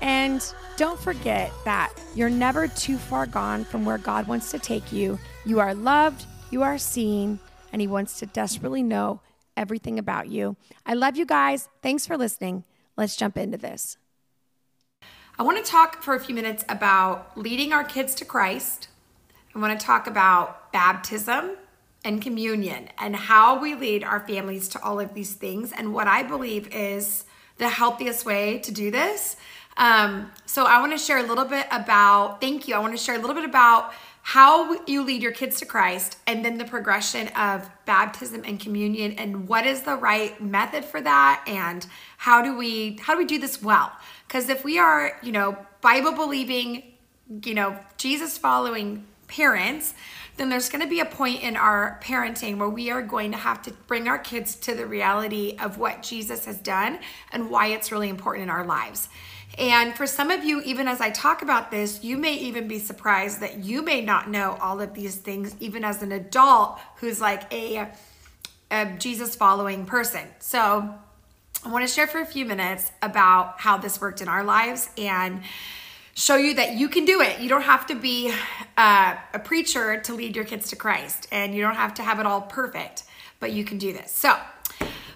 And don't forget that you're never too far gone from where God wants to take you. You are loved, you are seen, and He wants to desperately know everything about you. I love you guys. Thanks for listening. Let's jump into this. I want to talk for a few minutes about leading our kids to Christ. I want to talk about baptism and communion and how we lead our families to all of these things and what I believe is the healthiest way to do this. Um, so I want to share a little bit about, thank you. I want to share a little bit about how you lead your kids to Christ and then the progression of baptism and communion and what is the right method for that and how do we how do we do this well because if we are you know bible believing you know jesus following parents then there's going to be a point in our parenting where we are going to have to bring our kids to the reality of what Jesus has done and why it's really important in our lives. And for some of you, even as I talk about this, you may even be surprised that you may not know all of these things, even as an adult who's like a, a Jesus following person. So I want to share for a few minutes about how this worked in our lives and show you that you can do it. You don't have to be uh, a preacher to lead your kids to Christ, and you don't have to have it all perfect, but you can do this. So,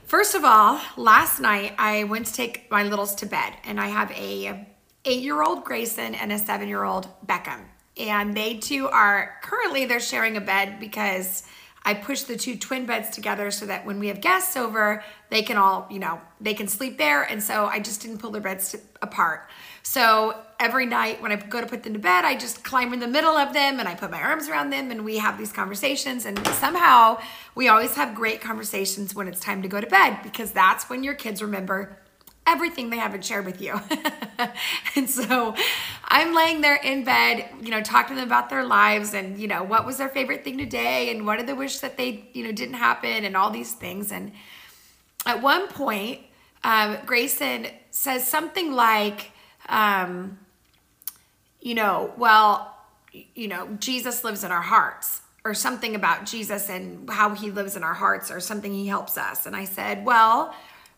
first of all, last night I went to take my littles to bed, and I have a eight-year-old Grayson and a seven-year-old Beckham, and they two are currently they're sharing a bed because. I push the two twin beds together so that when we have guests over, they can all, you know, they can sleep there. And so I just didn't pull their beds apart. So every night when I go to put them to bed, I just climb in the middle of them and I put my arms around them and we have these conversations. And somehow we always have great conversations when it's time to go to bed because that's when your kids remember everything they haven't shared with you. and so I'm laying there in bed, you know, talking to them about their lives and, you know, what was their favorite thing today and what did they wish that they, you know, didn't happen and all these things. And at one point, um, Grayson says something like, um, you know, well, you know, Jesus lives in our hearts or something about Jesus and how he lives in our hearts or something he helps us. And I said, Well,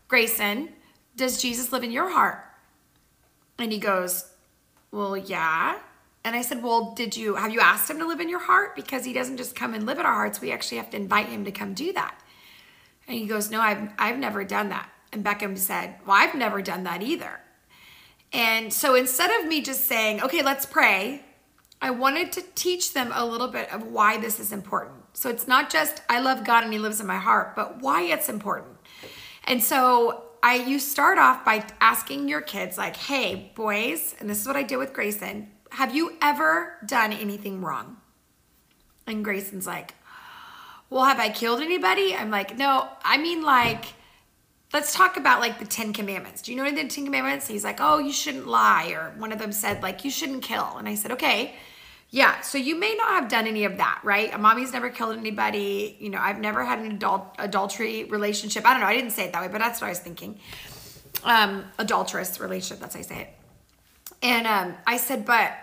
Grayson, does Jesus live in your heart? And he goes, Well, yeah. And I said, Well, did you have you asked him to live in your heart? Because he doesn't just come and live in our hearts. We actually have to invite him to come do that. And he goes, No, I've I've never done that. And Beckham said, Well, I've never done that either. And so instead of me just saying, okay, let's pray, I wanted to teach them a little bit of why this is important. So it's not just I love God and he lives in my heart, but why it's important. And so I you start off by asking your kids like, "Hey, boys, and this is what I did with Grayson. Have you ever done anything wrong?" And Grayson's like, "Well, have I killed anybody?" I'm like, "No, I mean like let's talk about like the Ten Commandments. Do you know any of the Ten Commandments? He's like, oh, you shouldn't lie. Or one of them said, like, you shouldn't kill. And I said, okay. Yeah, so you may not have done any of that, right? Mommy's never killed anybody. You know, I've never had an adult adultery relationship. I don't know. I didn't say it that way, but that's what I was thinking. Um, adulterous relationship. That's how I say it. And um, I said, but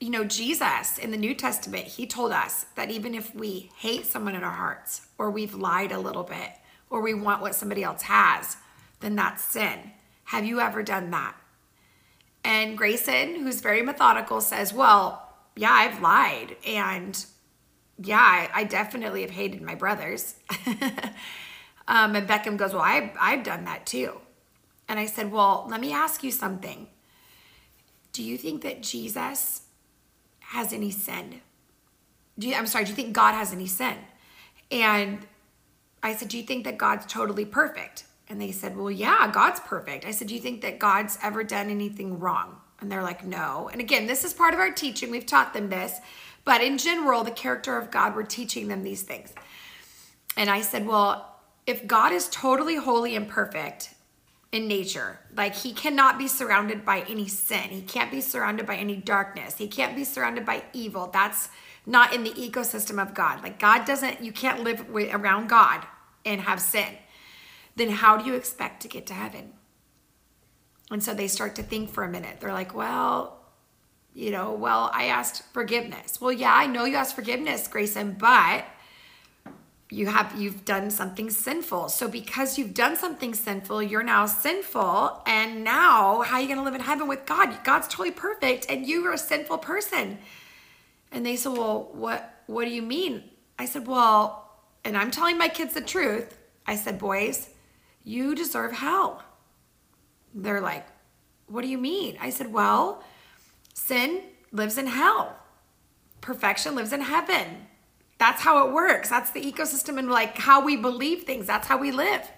you know, Jesus in the New Testament, he told us that even if we hate someone in our hearts or we've lied a little bit or we want what somebody else has, then that's sin. Have you ever done that? And Grayson, who's very methodical, says, Well, yeah, I've lied. And yeah, I, I definitely have hated my brothers. um, and Beckham goes, Well, I've, I've done that too. And I said, Well, let me ask you something. Do you think that Jesus has any sin? Do you, I'm sorry, do you think God has any sin? And I said, Do you think that God's totally perfect? And they said, Well, yeah, God's perfect. I said, Do you think that God's ever done anything wrong? And they're like, No. And again, this is part of our teaching. We've taught them this. But in general, the character of God, we're teaching them these things. And I said, Well, if God is totally holy and perfect, in nature. Like he cannot be surrounded by any sin. He can't be surrounded by any darkness. He can't be surrounded by evil. That's not in the ecosystem of God. Like God doesn't, you can't live with, around God and have sin. Then how do you expect to get to heaven? And so they start to think for a minute. They're like, well, you know, well, I asked forgiveness. Well, yeah, I know you asked forgiveness, Grayson, but you have you've done something sinful. So because you've done something sinful, you're now sinful. And now how are you to live in heaven with God? God's totally perfect and you are a sinful person. And they said, "Well, what what do you mean?" I said, "Well, and I'm telling my kids the truth. I said, "Boys, you deserve hell." They're like, "What do you mean?" I said, "Well, sin lives in hell. Perfection lives in heaven." That's how it works. That's the ecosystem and like how we believe things. That's how we live.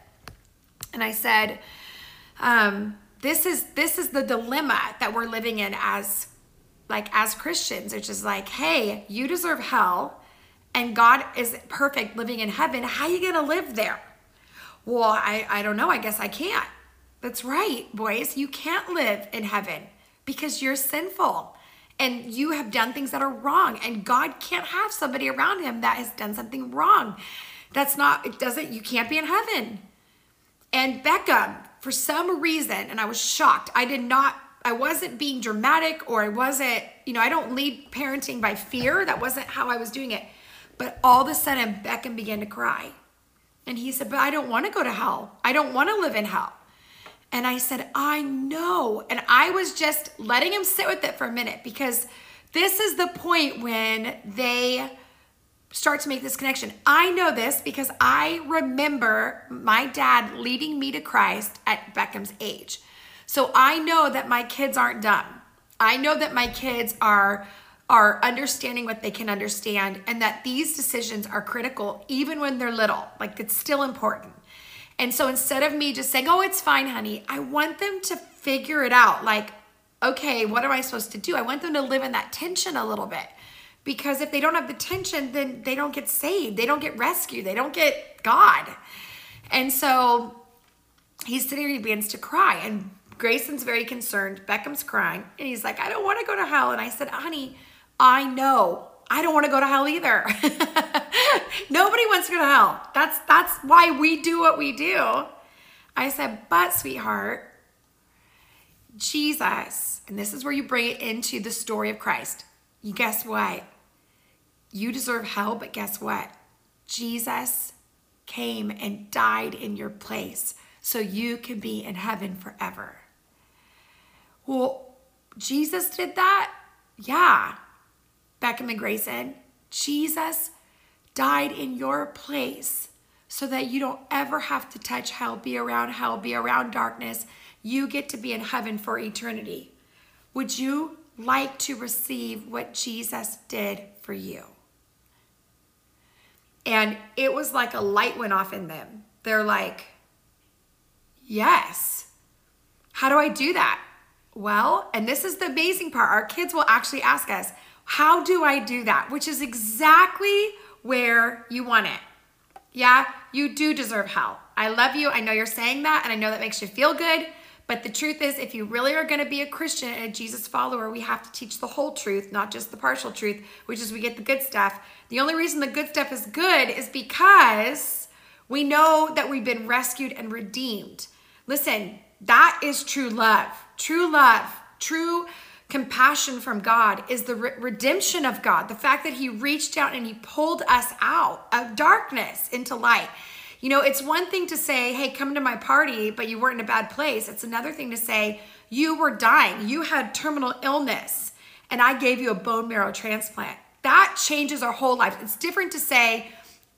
And I said, um, this is this is the dilemma that we're living in as like as Christians. It's just like, hey, you deserve hell, and God is perfect living in heaven. How are you gonna live there? Well, I, I don't know. I guess I can't. That's right, boys. You can't live in heaven because you're sinful and you have done things that are wrong and god can't have somebody around him that has done something wrong that's not it doesn't you can't be in heaven and beckham for some reason and i was shocked i did not i wasn't being dramatic or i wasn't you know i don't lead parenting by fear that wasn't how i was doing it but all of a sudden beckham began to cry and he said but i don't want to go to hell i don't want to live in hell and I said, I know. And I was just letting him sit with it for a minute because this is the point when they start to make this connection. I know this because I remember my dad leading me to Christ at Beckham's age. So I know that my kids aren't dumb. I know that my kids are are understanding what they can understand and that these decisions are critical even when they're little. Like it's still important. And so instead of me just saying, oh, it's fine, honey, I want them to figure it out. Like, okay, what am I supposed to do? I want them to live in that tension a little bit. Because if they don't have the tension, then they don't get saved. They don't get rescued. They don't get God. And so he's sitting here, he begins to cry. And Grayson's very concerned. Beckham's crying. And he's like, I don't want to go to hell. And I said, honey, I know. I don't want to go to hell either. Nobody wants to go to hell. That's that's why we do what we do. I said, but sweetheart, Jesus, and this is where you bring it into the story of Christ. You guess what? You deserve hell, but guess what? Jesus came and died in your place so you can be in heaven forever. Well, Jesus did that? Yeah. Beckham and Grayson, Jesus died in your place so that you don't ever have to touch hell, be around hell, be around darkness. You get to be in heaven for eternity. Would you like to receive what Jesus did for you? And it was like a light went off in them. They're like, Yes. How do I do that? Well, and this is the amazing part. Our kids will actually ask us, How do I do that? Which is exactly where you want it. Yeah, you do deserve hell. I love you. I know you're saying that, and I know that makes you feel good. But the truth is, if you really are going to be a Christian and a Jesus follower, we have to teach the whole truth, not just the partial truth, which is we get the good stuff. The only reason the good stuff is good is because we know that we've been rescued and redeemed. Listen, that is true love. True love, true compassion from God is the re- redemption of God, the fact that He reached out and He pulled us out of darkness into light. You know, it's one thing to say, hey, come to my party, but you weren't in a bad place. It's another thing to say, you were dying, you had terminal illness, and I gave you a bone marrow transplant. That changes our whole life. It's different to say,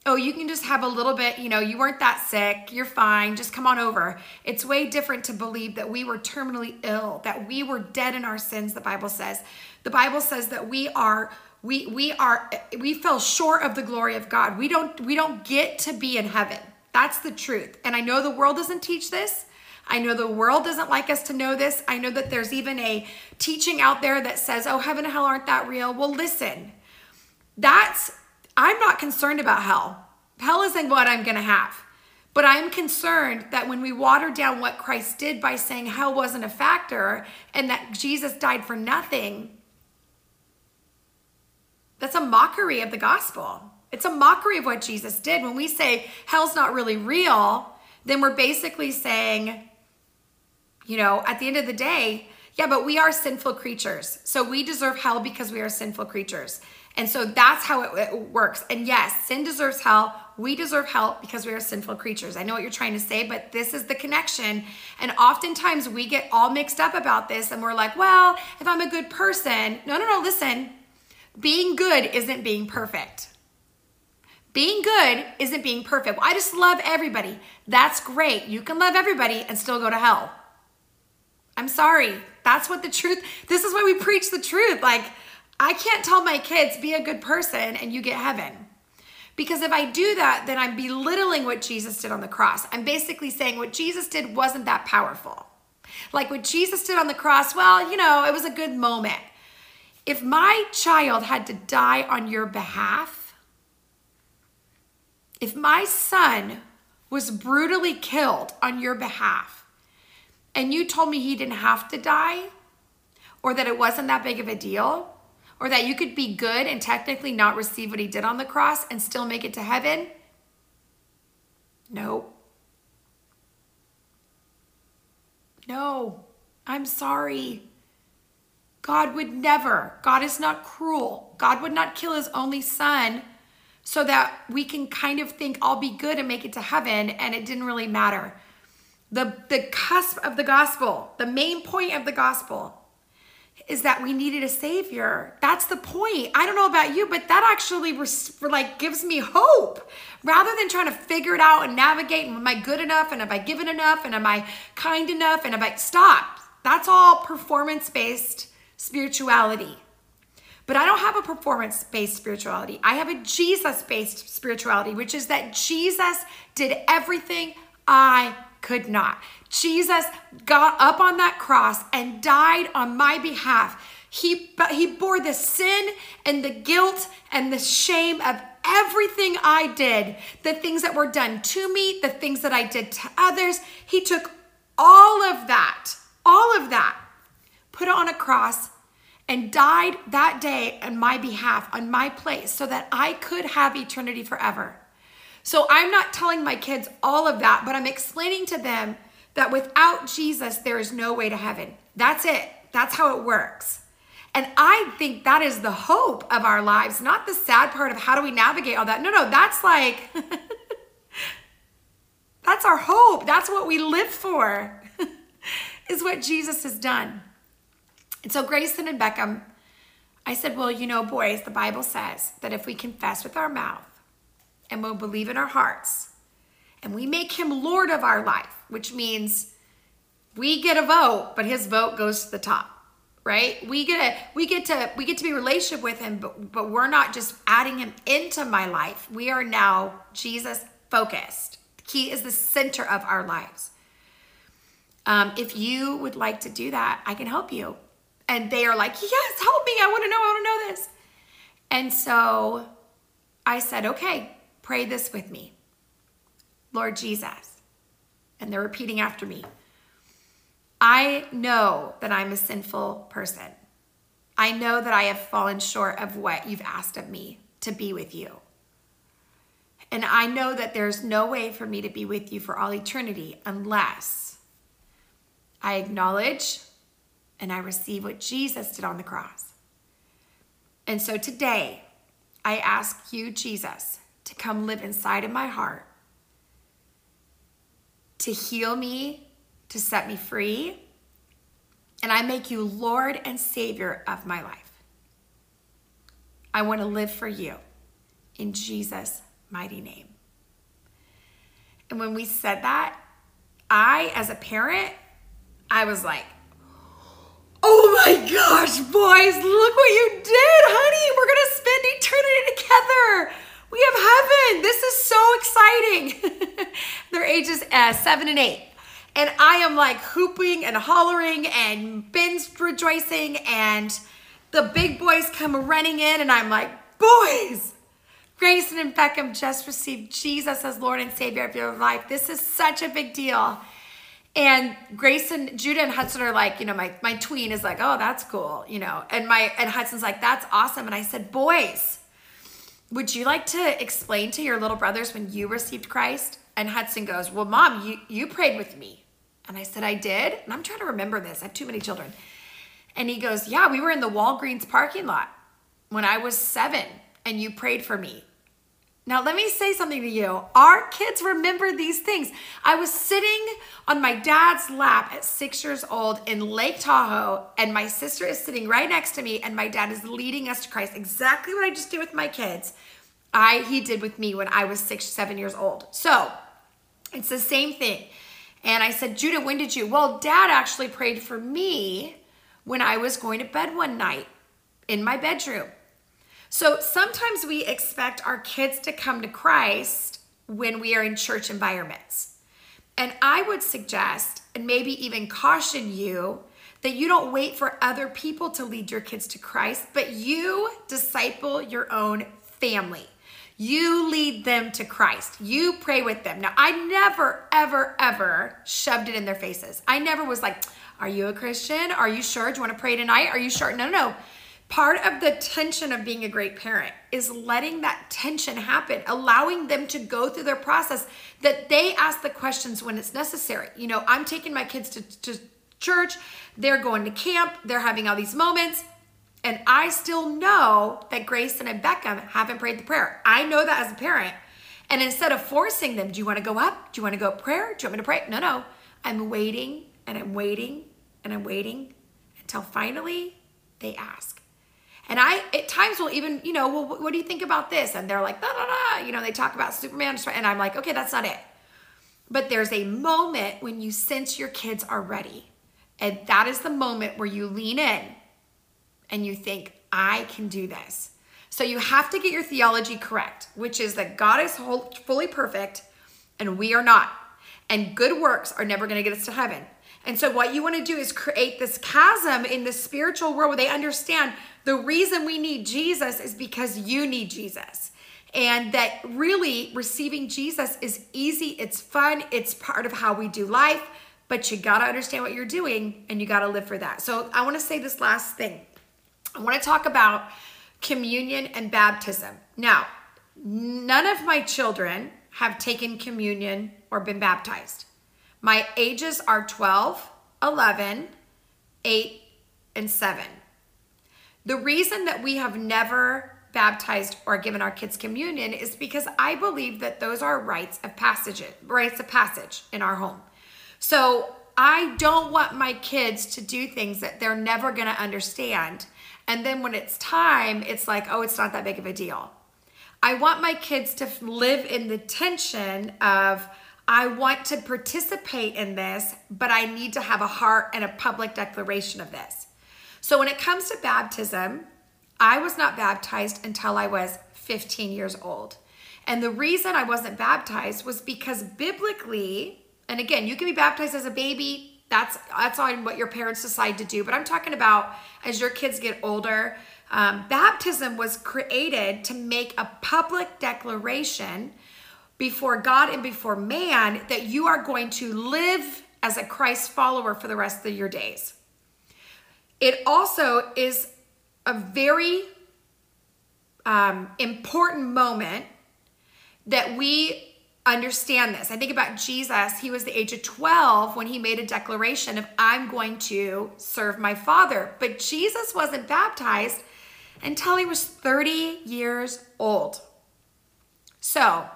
oh, you can just have a little bit, you know, you weren't that sick, you're fine, just come on over. It's way different to believe that we were terminally ill, that we were dead in our sins, the Bible says. The Bible says that we are we we are we fell short of the glory of God. We don't we don't get to be in heaven. That's the truth. And I know the world doesn't teach this. I know the world doesn't like us to know this. I know that there's even a teaching out there that says, "Oh, heaven and hell aren't that real." Well, listen. That's I'm not concerned about hell. Hell isn't what I'm going to have. But I'm concerned that when we water down what Christ did by saying hell wasn't a factor and that Jesus died for nothing, that's a mockery of the gospel. It's a mockery of what Jesus did. When we say hell's not really real, then we're basically saying, you know, at the end of the day, yeah, but we are sinful creatures. So we deserve hell because we are sinful creatures. And so that's how it, it, works. And yes, sin deserves hell. We deserve hell because we are sinful creatures. I know what you're trying to say, but this is the connection. And oftentimes we get all mixed up about this and we're like, well, if I'm a good person, no, no, no, listen. Being good isn't being perfect. Being good isn't being perfect. Well, I just love everybody. That's great. You can love everybody and still go to hell. I'm sorry. That's what the truth, this is why we preach the truth. Like, I can't tell my kids, be a good person and you get heaven. Because if I do that, then I'm belittling what Jesus did on the cross. I'm basically saying what Jesus did wasn't that powerful. Like what Jesus did on the cross, well, you know, it was a good moment. If my child had to die on your behalf, if my son was brutally killed on your behalf and you told me he didn't have to die or that it wasn't that big of a deal or that you could be good and technically not receive what he did on the cross and still make it to heaven, no. No, I'm sorry. God would never, God is not cruel. God would not kill his only son so that we can kind of think I'll be good and make it to heaven and it didn't really matter. The, the cusp of the gospel, the main point of the gospel is that we needed a savior. That's the point. I don't know about you, but that actually res- like gives me hope rather than trying to figure it out and navigate. Am I good enough? And have I given enough? And am I kind enough? And am I stop? That's all performance based spirituality. But I don't have a performance based spirituality. I have a Jesus based spirituality, which is that Jesus did everything I could not. Jesus got up on that cross and died on my behalf. He, he bore the sin and the guilt and the shame of everything I did, the things that were done to me, the things that I did to others. He took all of that, all of that, put it on a cross and died that day on my behalf, on my place, so that I could have eternity forever. So I'm not telling my kids all of that, but I'm explaining to them that without Jesus, there is no way to heaven. That's it. That's how it works. And I think that is the hope of our lives, not the sad part of how do we navigate all that. No, no, that's like, that's our hope. That's what we live for, is what Jesus has done. And so Grayson and Beckham, I said, well, you know, boys, the Bible says that if we confess with our mouth and we'll believe in our hearts and we make him Lord of our life, which means we get a vote, but his vote goes to the top right we get a we get to we get to be relationship with him but but we're not just adding him into my life we are now jesus focused he is the center of our lives um, if you would like to do that i can help you and they are like, yes, help me. I want to know. I want to know this. And so I said, okay, pray this with me. Lord Jesus. And they're repeating after me. I know that I'm a sinful person. I know that I have fallen short of what you've asked of me to be with you. And I know that there's no way for me to be with you for all eternity unless I acknowledge and I receive what Jesus did on the cross. And so today, I ask you, Jesus, to come live inside of my heart, to heal me, to set me free, and I make you Lord and Savior of my life. I want to live for you in Jesus' mighty name. And when we said that, I, as a parent, I was like, Oh my gosh, boys, look what you did, honey. We're going to spend eternity together. We have heaven. This is so exciting. Their ages uh, seven and eight. And I am like hooping and hollering and Ben's rejoicing and the big boys come running in and I'm like, boys, Grayson and Beckham just received Jesus as Lord and Savior of your life. This is such a big deal. And Grayson, Judah, and Hudson are like, you know, my, my tween is like, oh, that's cool, you know. And my and Hudson's like, that's awesome. And I said, boys, would you like to explain to your little brothers when you received Christ? And Hudson goes, Well, mom, you, you prayed with me. And I said, I did. And I'm trying to remember this. I have too many children. And he goes, Yeah, we were in the Walgreens parking lot when I was seven and you prayed for me. Now, let me say something to you. Our kids remember these things. I was sitting on my dad's lap at six years old in Lake Tahoe, and my sister is sitting right next to me, and my dad is leading us to Christ. Exactly what I just did with my kids, I he did with me when I was six, seven years old. So it's the same thing. And I said, Judah, when did you? Well, dad actually prayed for me when I was going to bed one night in my bedroom. So sometimes we expect our kids to come to Christ when we are in church environments. And I would suggest, and maybe even caution you, that you don't wait for other people to lead your kids to Christ, but you disciple your own family. You lead them to Christ. You pray with them. Now, I never, ever, ever shoved it in their faces. I never was like, Are you a Christian? Are you sure? Do you want to pray tonight? Are you sure? No, no, no. Part of the tension of being a great parent is letting that tension happen, allowing them to go through their process, that they ask the questions when it's necessary. You know, I'm taking my kids to, to church, they're going to camp, they're having all these moments, and I still know that Grayson and Beckham haven't prayed the prayer. I know that as a parent. And instead of forcing them, do you want to go up? Do you want to go prayer? Do you want me to pray? No, no. I'm waiting and I'm waiting and I'm waiting until finally they ask. And I, at times, will even, you know, well, what do you think about this? And they're like, da, da, da. You know, they talk about Superman. And I'm like, okay, that's not it. But there's a moment when you sense your kids are ready. And that is the moment where you lean in and you think, I can do this. So you have to get your theology correct, which is that God is whole, fully perfect and we are not. And good works are never going to get us to heaven. And so, what you want to do is create this chasm in the spiritual world where they understand the reason we need Jesus is because you need Jesus. And that really receiving Jesus is easy, it's fun, it's part of how we do life, but you got to understand what you're doing and you got to live for that. So, I want to say this last thing. I want to talk about communion and baptism. Now, none of my children have taken communion or been baptized. My ages are 12, 11, 8, and 7. The reason that we have never baptized or given our kids communion is because I believe that those are rites of passage, rites of passage in our home. So I don't want my kids to do things that they're never going to understand. And then when it's time, it's like, oh, it's not that big of a deal. I want my kids to live in the tension of, I want to participate in this, but I need to have a heart and a public declaration of this. So when it comes to baptism, I was not baptized until I was 15 years old. And the reason I wasn't baptized was because biblically, and again, you can be baptized as a baby. That's that's on what your parents decide to do. But I'm talking about as your kids get older. Um, baptism was created to make a public declaration before God and before man that you are going to live as a Christ follower for the rest of your days. It also is a very um, important moment that we understand this. I think about Jesus. He was the age of 12 when he made a declaration of, I'm going to serve my Father. But Jesus wasn't baptized until he was 30 years old. So,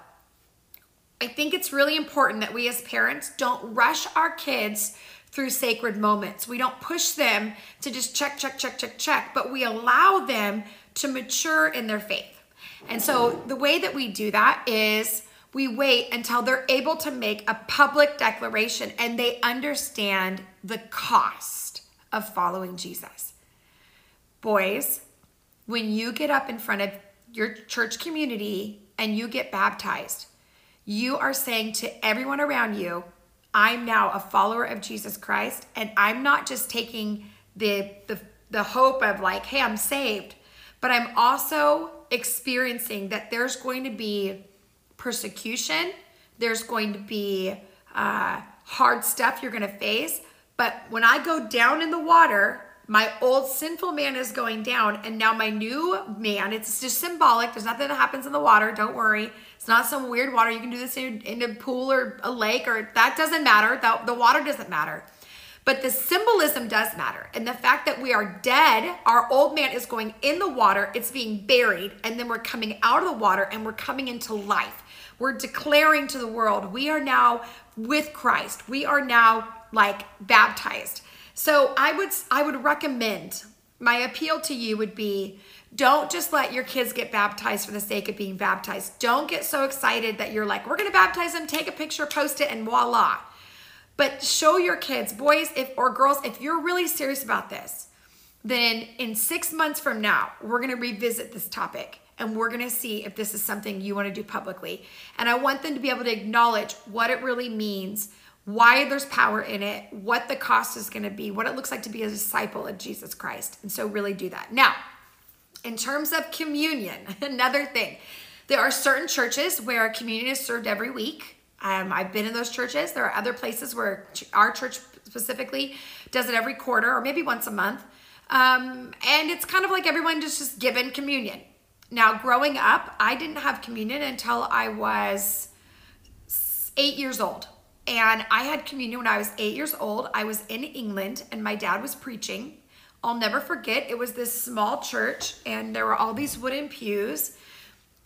I think it's really important that we as parents don't rush our kids through sacred moments. We don't push them to just check, check, check, check, check, but we allow them to mature in their faith. And so the way that we do that is we wait until they're able to make a public declaration and they understand the cost of following Jesus. Boys, when you get up in front of your church community and you get baptized, you are saying to everyone around you, I'm now a follower of Jesus Christ, and I'm not just taking the, the, the hope of like, hey, I'm saved, but I'm also experiencing that there's going to be persecution, there's going to be uh, hard stuff you're going to face. But when I go down in the water, my old sinful man is going down, and now my new man, it's just symbolic. There's nothing that happens in the water. Don't worry. It's not some weird water. You can do this in, in a pool or a lake, or that doesn't matter. The, the water doesn't matter. But the symbolism does matter. And the fact that we are dead, our old man is going in the water, it's being buried, and then we're coming out of the water and we're coming into life. We're declaring to the world, we are now with Christ. We are now like baptized. So I would I would recommend my appeal to you would be don't just let your kids get baptized for the sake of being baptized. Don't get so excited that you're like, we're going to baptize them, take a picture, post it, and voila. But show your kids, boys if or girls, if you're really serious about this, then in six months from now, we're going to revisit this topic and we're going to see if this is something you want to do publicly. And I want them to be able to acknowledge what it really means why there's power in it, what the cost is going to be, what it looks like to be a disciple of Jesus Christ. And so, really do that. Now, in terms of communion, another thing, there are certain churches where communion is served every week. Um, I've been in those churches. There are other places where our church specifically does it every quarter or maybe once a month. Um, and it's kind of like everyone just, just given communion. Now, growing up, I didn't have communion until I was eight years old. And I had communion when I was eight years old. I was in England and my dad was preaching. I'll never forget, it was this small church and there were all these wooden pews.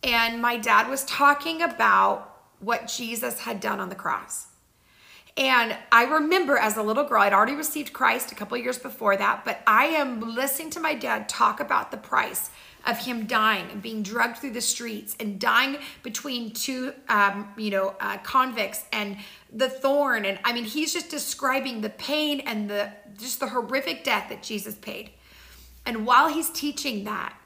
And my dad was talking about what Jesus had done on the cross. And I remember as a little girl, I'd already received Christ a couple years before that, but I am listening to my dad talk about the price of him dying and being drugged through the streets and dying between two, um, you know, uh, convicts and the thorn. And I mean, he's just describing the pain and the just the horrific death that Jesus paid. And while he's teaching that,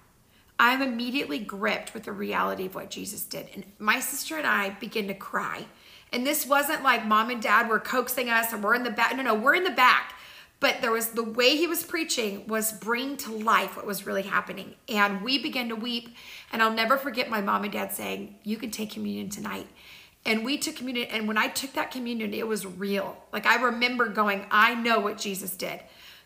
I'm immediately gripped with the reality of what Jesus did. And my sister and I begin to cry. And this wasn't like mom and dad were coaxing us and we're in the back. No, no, we're in the back but there was the way he was preaching was bring to life what was really happening. And we began to weep. And i'll never forget my mom and dad saying you can take communion tonight. And we took communion and when i took that communion it was real. Like i remember going i know what jesus did.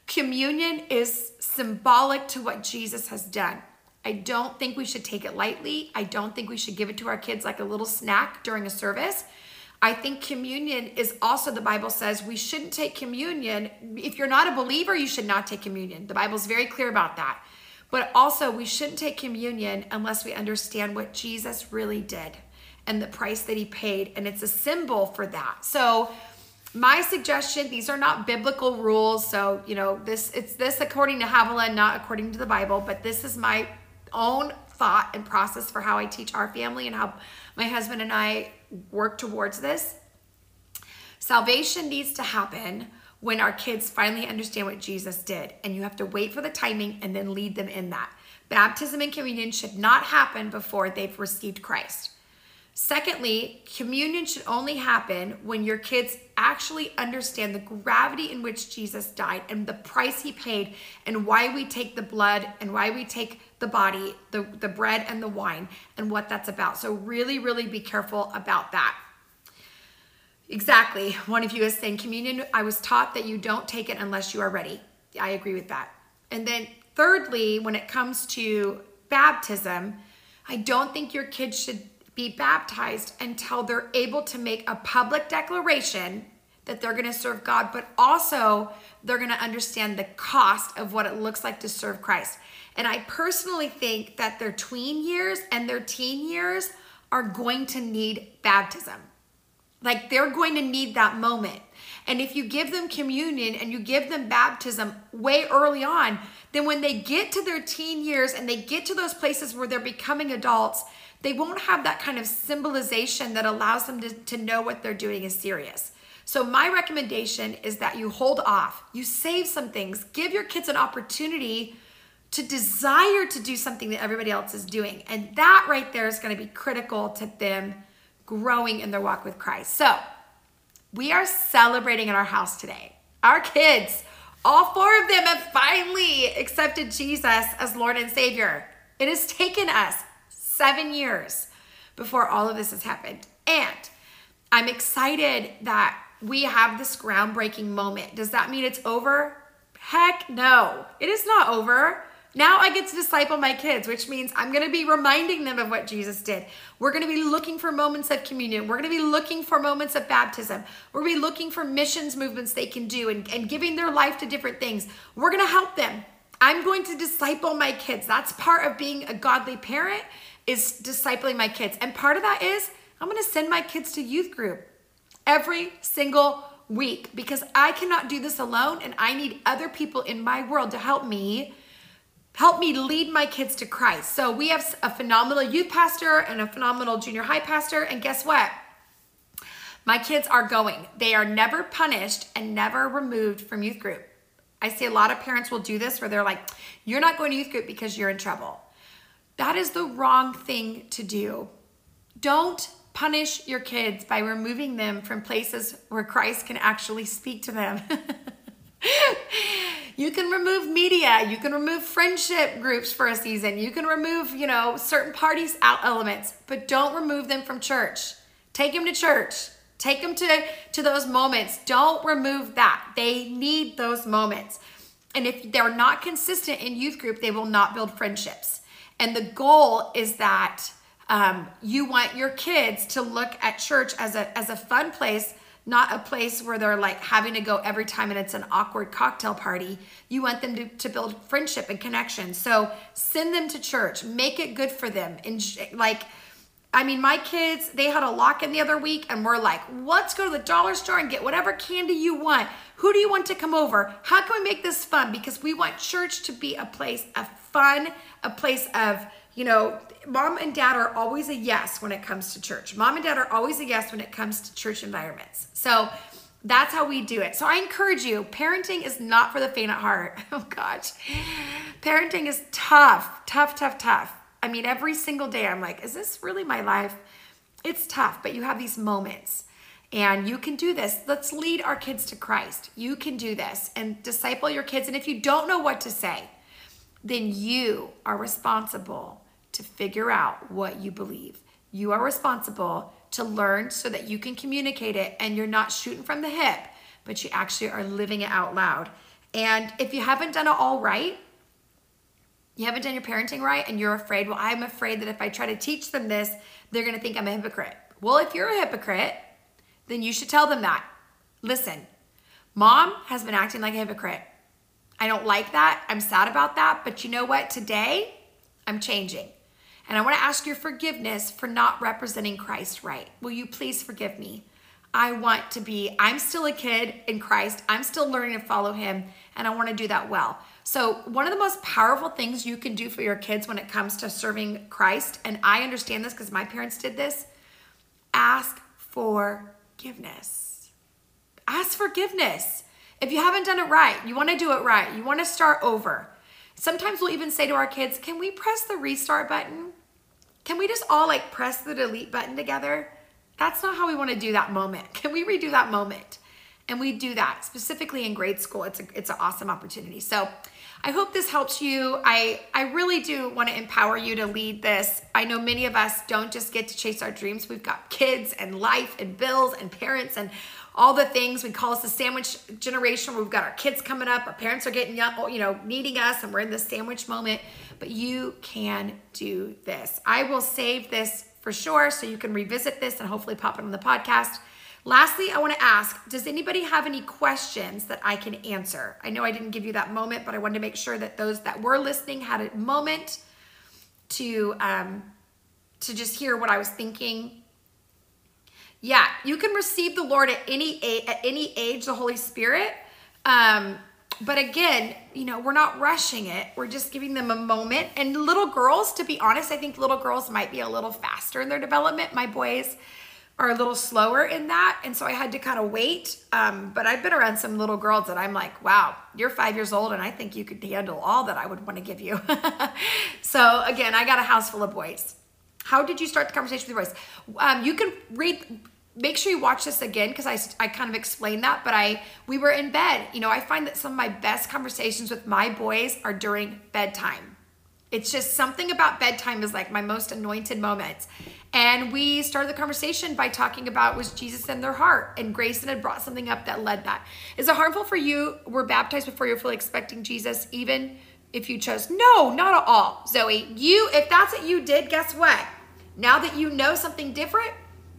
Communion is symbolic to what jesus has done. I don't think we should take it lightly. I don't think we should give it to our kids like a little snack during a service I think communion is also, the Bible says, we shouldn't take communion. If you're not a believer, you should not take communion. The Bible's very clear about that. But also, we shouldn't take communion unless we understand what Jesus really did and the price that he paid. And it's a symbol for that. So, my suggestion these are not biblical rules so you know this it's this according to havilah not according to the bible but this is my own thought and process for how i teach our family and how my husband and i work towards this. Salvation needs to happen when our kids finally understand what Jesus did, and you have to wait for the timing and then lead them in that. Baptism and communion should not happen before they've received Christ. Secondly, communion should only happen when your kids actually understand the gravity in which Jesus died and the price he paid and why we take the blood and why we take the body, the, the bread and the wine, and what that's about. So, really, really be careful about that. Exactly. One of you is saying, Communion, I was taught that you don't take it unless you are ready. I agree with that. And then, thirdly, when it comes to baptism, I don't think your kids should be baptized until they're able to make a public declaration that they're going to serve God, but also they're going to understand the cost of what it looks like to serve Christ. And I personally think that their tween years and their teen years are going to need baptism. Like they're going to need that moment. And if you give them communion and you give them baptism way early on, then when they get to their teen years and they get to those places where they're becoming adults, they won't have that kind of symbolization that allows them to, to know what they're doing is serious. So, my recommendation is that you hold off, you save some things, give your kids an opportunity to desire to do something that everybody else is doing. And that right there is going to be critical to them growing in their walk with Christ. So, we are celebrating in our house today. Our kids, all four of them have finally accepted Jesus as Lord and Savior. It has taken us seven years before all of this has happened. And I'm excited that we have this groundbreaking moment. Does that mean it's over? Heck no, it is not over. Now I get to disciple my kids, which means I'm going to be reminding them of what Jesus did. We're going to be looking for moments of communion. We're going to be looking for moments of baptism. We're going to be looking for missions movements they can do and, and giving their life to different things. We're going to help them. I'm going to disciple my kids. That's part of being a godly parent is discipling my kids. And part of that is I'm going to send my kids to youth group every single week because I cannot do this alone and I need other people in my world to help me help me lead my kids to Christ. So we have a phenomenal youth pastor and a phenomenal junior high pastor. And guess what? My kids are going. They are never punished and never removed from youth group. I see a lot of parents will do this where they're like, you're not going to youth group because you're in trouble. That is the wrong thing to do. Don't punish your kids by removing them from places where Christ can actually speak to them. you can remove media. You can remove friendship groups for a season. You can remove you know certain parties out elements but don't remove them from church. Take them to church. Take them to to those moments. Don't remove that. They need those moments. And if they're not consistent in youth group they will not build friendships and the goal is that um, you want your kids to look at church as a as a fun place not a place where they're like having to go every time and it's an awkward cocktail party. You want them to, to build friendship and connection. So send them to church, make it good for them. And like, I mean, my kids, they had a lock in the other week and we're like, let's go to the dollar store and get whatever candy you want. Who do you want to come over? How can we make this fun? Because we want church to be a place of fun, a place of, you know, mom and dad are always a yes when it comes to church. Mom and dad are always a yes when it comes to church environments. So that's how we do it. So I encourage you, parenting is not for the faint at heart. Oh gosh. Parenting is tough, tough, tough, tough. I mean, every single day I'm like, is this really my life? It's tough, but you have these moments and you can do this. Let's lead our kids to Christ. You can do this and disciple your kids. And if you don't know what to say, then you are responsible to figure out what you believe. You are responsible to learn so that you can communicate it and you're not shooting from the hip, but you actually are living it out loud. And if you haven't done it all right, you haven't done your parenting right, and you're afraid, well, I'm afraid that if I try to teach them this, they're gonna think I'm a hypocrite. Well, if you're a hypocrite, then you should tell them that. Listen, mom has been acting like a hypocrite. I don't like that. I'm sad about that. But you know what? Today, I'm changing. And I want to ask your forgiveness for not representing Christ right. Will you please forgive me? I want to be, I'm still a kid in Christ. I'm still learning to follow him, and I want to do that well. So, one of the most powerful things you can do for your kids when it comes to serving Christ, and I understand this because my parents did this, ask forgiveness. Ask forgiveness. If you haven't done it right, you want to do it right, you want to start over. Sometimes we'll even say to our kids, Can we press the restart button? Can we just all like press the delete button together? That's not how we want to do that moment. Can we redo that moment? And we do that specifically in grade school. It's a, it's an awesome opportunity. So I hope this helps you. I, I really do want to empower you to lead this. I know many of us don't just get to chase our dreams. We've got kids and life and bills and parents and all the things. We call us the sandwich generation. We've got our kids coming up. Our parents are getting young, you know, needing us and we're in this sandwich moment but you can do this. I will save this for sure so you can revisit this and hopefully pop it on the podcast. Lastly, I want to ask Does anybody have any questions that I can answer? I know I didn't give you that moment, but I wanted to make sure that those that were listening had a moment to um, to just hear what I was thinking. Yeah, you can receive the Lord at any at any age, the Holy Spirit. Um, but again, you know, we're not rushing it. We're just giving them a moment. And little girls, to be honest, I think little girls might be a little faster in their development. My boys are a little slower in that. And so I had to kind of wait. Um, but I've been around some little girls that I'm like, wow, you're five years old and I think you could handle all that I would want to give you. so again, I got a house full of boys. How did you start the conversation with your boys? Um, you can read make sure you watch this again because I, I kind of explained that but i we were in bed you know i find that some of my best conversations with my boys are during bedtime It's just something about bedtime is like my most anointed moments. And we started the conversation by talking about was Jesus in their heart, and Grayson had brought something up that led that. Is it harmful for you? Were baptized before you're fully expecting Jesus, even if you chose? No, not at all, Zoe. You, if that's what you did, guess what? Now that you know something different,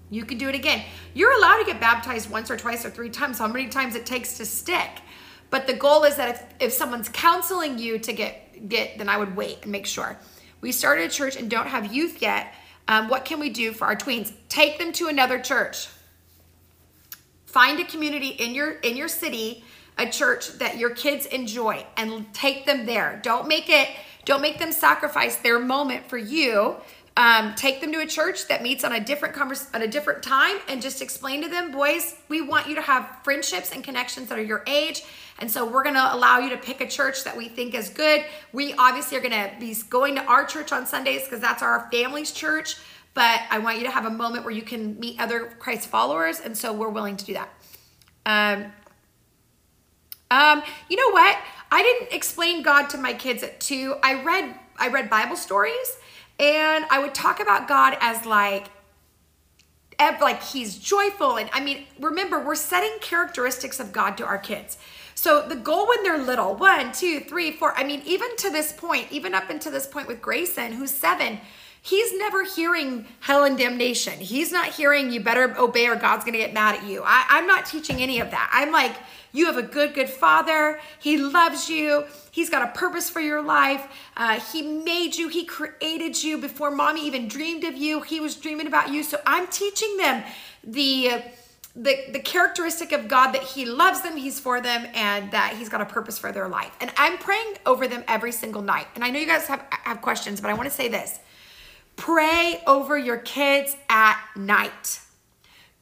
you can do it again. You're allowed to get baptized once or twice or three times, how many times it takes to stick. But the goal is that if, if someone's counseling you to get get, then I would wait and make sure. We started a church and don't have youth yet. Um, what can we do for our tweens? Take them to another church. Find a community in your in your city, a church that your kids enjoy, and take them there. Don't make it. Don't make them sacrifice their moment for you. Um, take them to a church that meets on a different convers- at a different time, and just explain to them, boys, we want you to have friendships and connections that are your age and so we're going to allow you to pick a church that we think is good. We obviously are going to be going to our church on Sundays because that's our family's church. But I want you to have a moment where you can meet other Christ followers. And so we're willing to do that. Um, um, you know what? I didn't explain God to my kids at two. I read I read Bible stories and I would talk about God as like like he's joyful and I mean remember we're setting characteristics of God to our kids. So the goal when they're little, one, two, three, four, I mean, even to this point, even up until this point with Grayson, who's seven, he's never hearing hell and damnation. He's not hearing you better obey or God's gonna get mad at you. I, am not teaching any of that. I'm like, you have a good, good father. He loves you. He's got a purpose for your life. Uh, he made you. He created you before mommy even dreamed of you. He was dreaming about you. So I'm teaching them the the, the characteristic of God that He loves them, He's for them, and that He's got a purpose for their life. And I'm praying over them every single night. And I know you guys have, have questions, but I want to say this pray over your kids at night.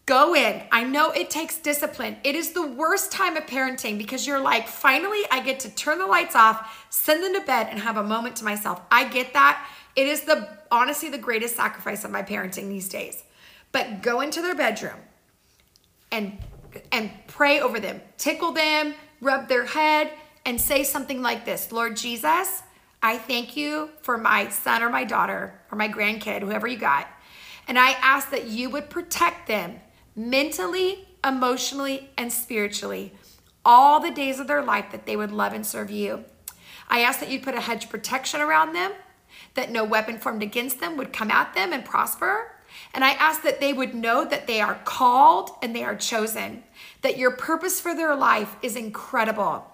Go in. I know it takes discipline. It is the worst time of parenting because you're like, finally, I get to turn the lights off, send them to bed, and have a moment to myself. I get that. It is the honestly the greatest sacrifice of my parenting these days. But go into their bedroom and and pray over them. Tickle them, rub their head and say something like this. Lord Jesus, I thank you for my son or my daughter or my grandkid, whoever you got. And I ask that you would protect them mentally, emotionally, and spiritually all the days of their life that they would love and serve you. I ask that you put a hedge protection around them, that no weapon formed against them would come at them and prosper. And I ask that they would know that they are called and they are chosen, that your purpose for their life is incredible.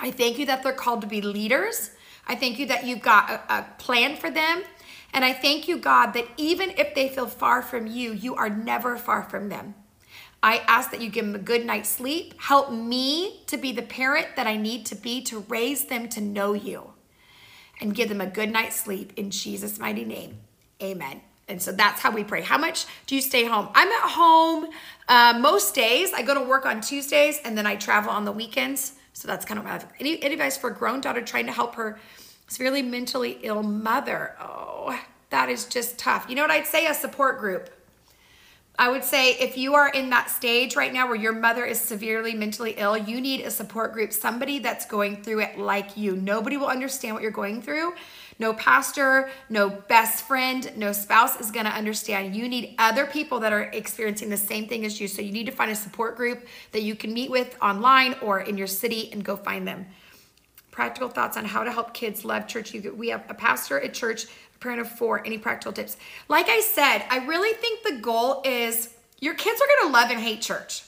I thank you that they're called to be leaders. I thank you that you've got a, a plan for them. And I thank you, God, that even if they feel far from you, you are never far from them. I ask that you give them a good night's sleep. Help me to be the parent that I need to be to raise them to know you and give them a good night's sleep in Jesus' mighty name. Amen. And so that's how we pray. How much do you stay home? I'm at home uh, most days. I go to work on Tuesdays and then I travel on the weekends. So that's kind of my any, any advice for a grown daughter trying to help her severely mentally ill mother. Oh, that is just tough. You know what I'd say? A support group. I would say if you are in that stage right now where your mother is severely mentally ill, you need a support group, somebody that's going through it like you. Nobody will understand what you're going through. No pastor, no best friend, no spouse is going to understand. You need other people that are experiencing the same thing as you. So you need to find a support group that you can meet with online or in your city and go find them. Practical thoughts on how to help kids love church. We have a pastor at church, a parent of four. Any practical tips? Like I said, I really think the goal is your kids are going to love and hate church.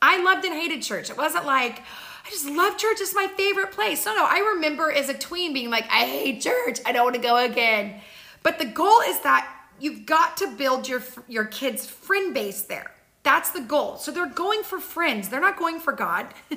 I loved and hated church. It wasn't like, I just love church. It's my favorite place. No, no. I remember as a tween being like, I hate church. I don't want to go again. But the goal is that you've got to build your your kids' friend base there. That's the goal. So they're going for friends. They're not going for God.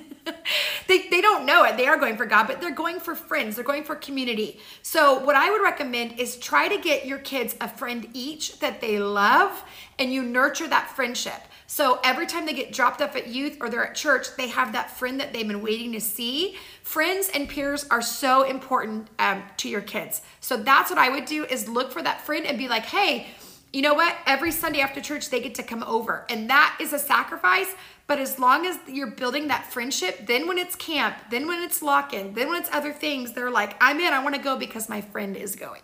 they, they don't know it. They are going for God, but they're going for friends. They're going for community. So, what I would recommend is try to get your kids a friend each that they love and you nurture that friendship. So every time they get dropped off at youth or they're at church, they have that friend that they've been waiting to see. Friends and peers are so important um, to your kids. So that's what I would do is look for that friend and be like, hey, you know what? Every Sunday after church, they get to come over. And that is a sacrifice. But as long as you're building that friendship, then when it's camp, then when it's lock in, then when it's other things, they're like, I'm in, I want to go because my friend is going.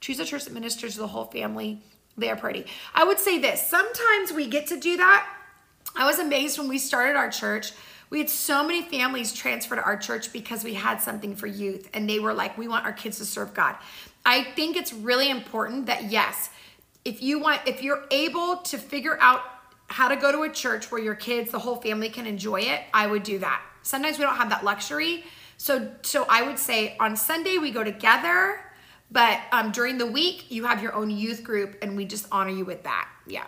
Choose a church that ministers to the whole family. They are pretty. I would say this sometimes we get to do that. I was amazed when we started our church. We had so many families transfer to our church because we had something for youth and they were like, we want our kids to serve God. I think it's really important that, yes, if you want, if you're able to figure out how to go to a church where your kids, the whole family can enjoy it, I would do that. Sometimes we don't have that luxury. So, so I would say on Sunday we go together, but um, during the week you have your own youth group, and we just honor you with that. Yeah,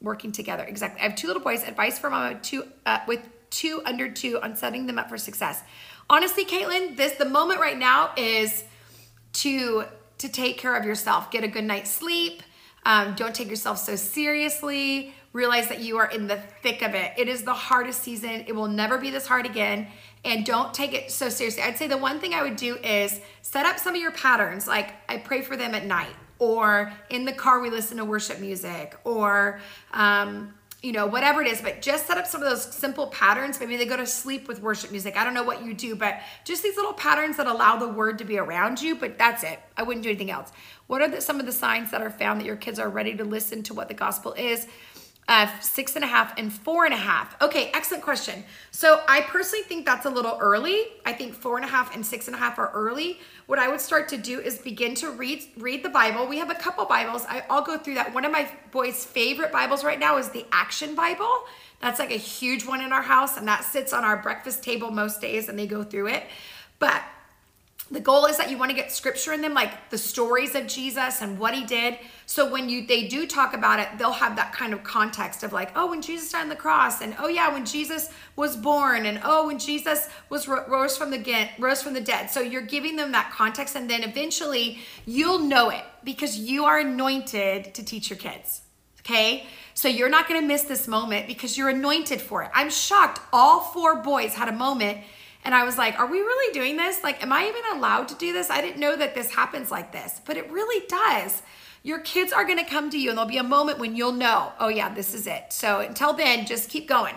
working together exactly. I have two little boys. Advice for mama two uh, with two under two on setting them up for success. Honestly, Caitlin, this the moment right now is to to take care of yourself. Get a good night's sleep. Um, don't take yourself so seriously realize that you are in the thick of it. It is the hardest season. It will never be this hard again. And don't take it so seriously. I'd say the one thing I would do is set up some of your patterns. Like I pray for them at night, or in the car we listen to worship music, or um, you know, whatever it is, but just set up some of those simple patterns. Maybe they go to sleep with worship music. I don't know what you do, but just these little patterns that allow the word to be around you, but that's it. I wouldn't do anything else. What are the, some of the signs that are found that your kids are ready to listen to what the gospel is? Uh, six and a half, and four and a half. Okay, excellent question. So I personally think that's a little early. I think four and a half and six and a half are early. What I would start to do is begin to read read the Bible. We have a couple Bibles. I, I'll go through that. One of my boys' favorite Bibles right now is the Action Bible. That's like a huge one in our house, and that sits on our breakfast table most days, and they go through it. But the goal is that you want to get scripture in them like the stories of jesus and what he did. So when you they do talk about it they'll have that kind of context of like oh when jesus died on the cross and oh yeah when jesus was born and oh when jesus was rose from the get, rose from the dead. So you're giving them that context and then eventually you'll know it because you are anointed to teach your kids okay? So you're not going to miss this moment because you're anointed for it. I'm shocked all four boys had a moment and I was like, are we really doing this? Like, am I even allowed to do this? I didn't know that this happens like this, but it really does. Your kids are gonna come to you and there'll be a moment when you'll know, oh yeah, this is it. So until then, just keep going.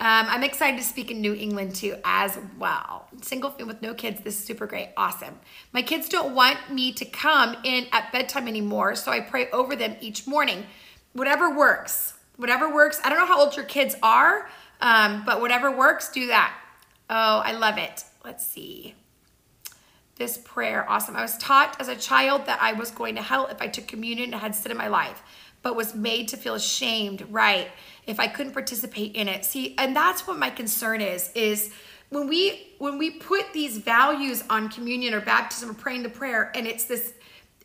Um, I'm excited to speak in New England too as well. Single with no kids, this is super great. Awesome. My kids don't want me to come in at bedtime anymore, so I pray over them each morning. Whatever works, whatever works. I don't know how old your kids are, um, but whatever works, do that. Oh, I love it. Let's see. This prayer, awesome. I was taught as a child that I was going to hell if I took communion and had sin in my life, but was made to feel ashamed, right, if I couldn't participate in it. See, and that's what my concern is, is when we when we put these values on communion or baptism or praying the prayer, and it's this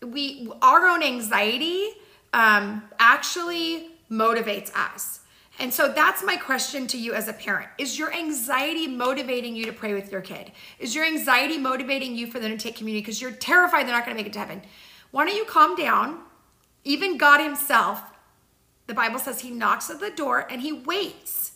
we our own anxiety um, actually motivates us. And so that's my question to you as a parent. Is your anxiety motivating you to pray with your kid? Is your anxiety motivating you for them to take communion because you're terrified they're not going to make it to heaven? Why don't you calm down? Even God Himself, the Bible says He knocks at the door and He waits.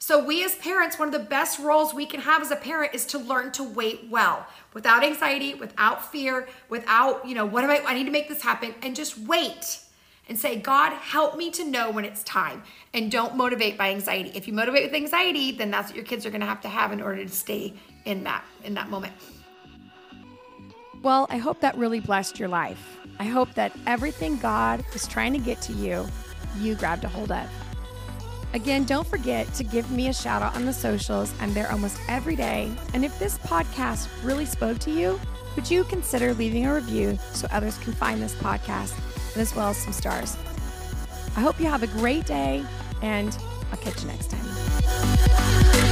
So, we as parents, one of the best roles we can have as a parent is to learn to wait well without anxiety, without fear, without, you know, what am I, I need to make this happen, and just wait and say, God, help me to know when it's time. And don't motivate by anxiety. If you motivate with anxiety, then that's what your kids are to have to have in order to stay in that in that moment. Well, I hope that really blessed your life. I hope that everything God is trying to get to you, you grabbed a hold of. Again, don't forget to give me a shout out on the socials. I'm there almost every day. And if this podcast really spoke to you, would you consider leaving a review so others can find this podcast? As well as some stars. I hope you have a great day, and I'll catch you next time.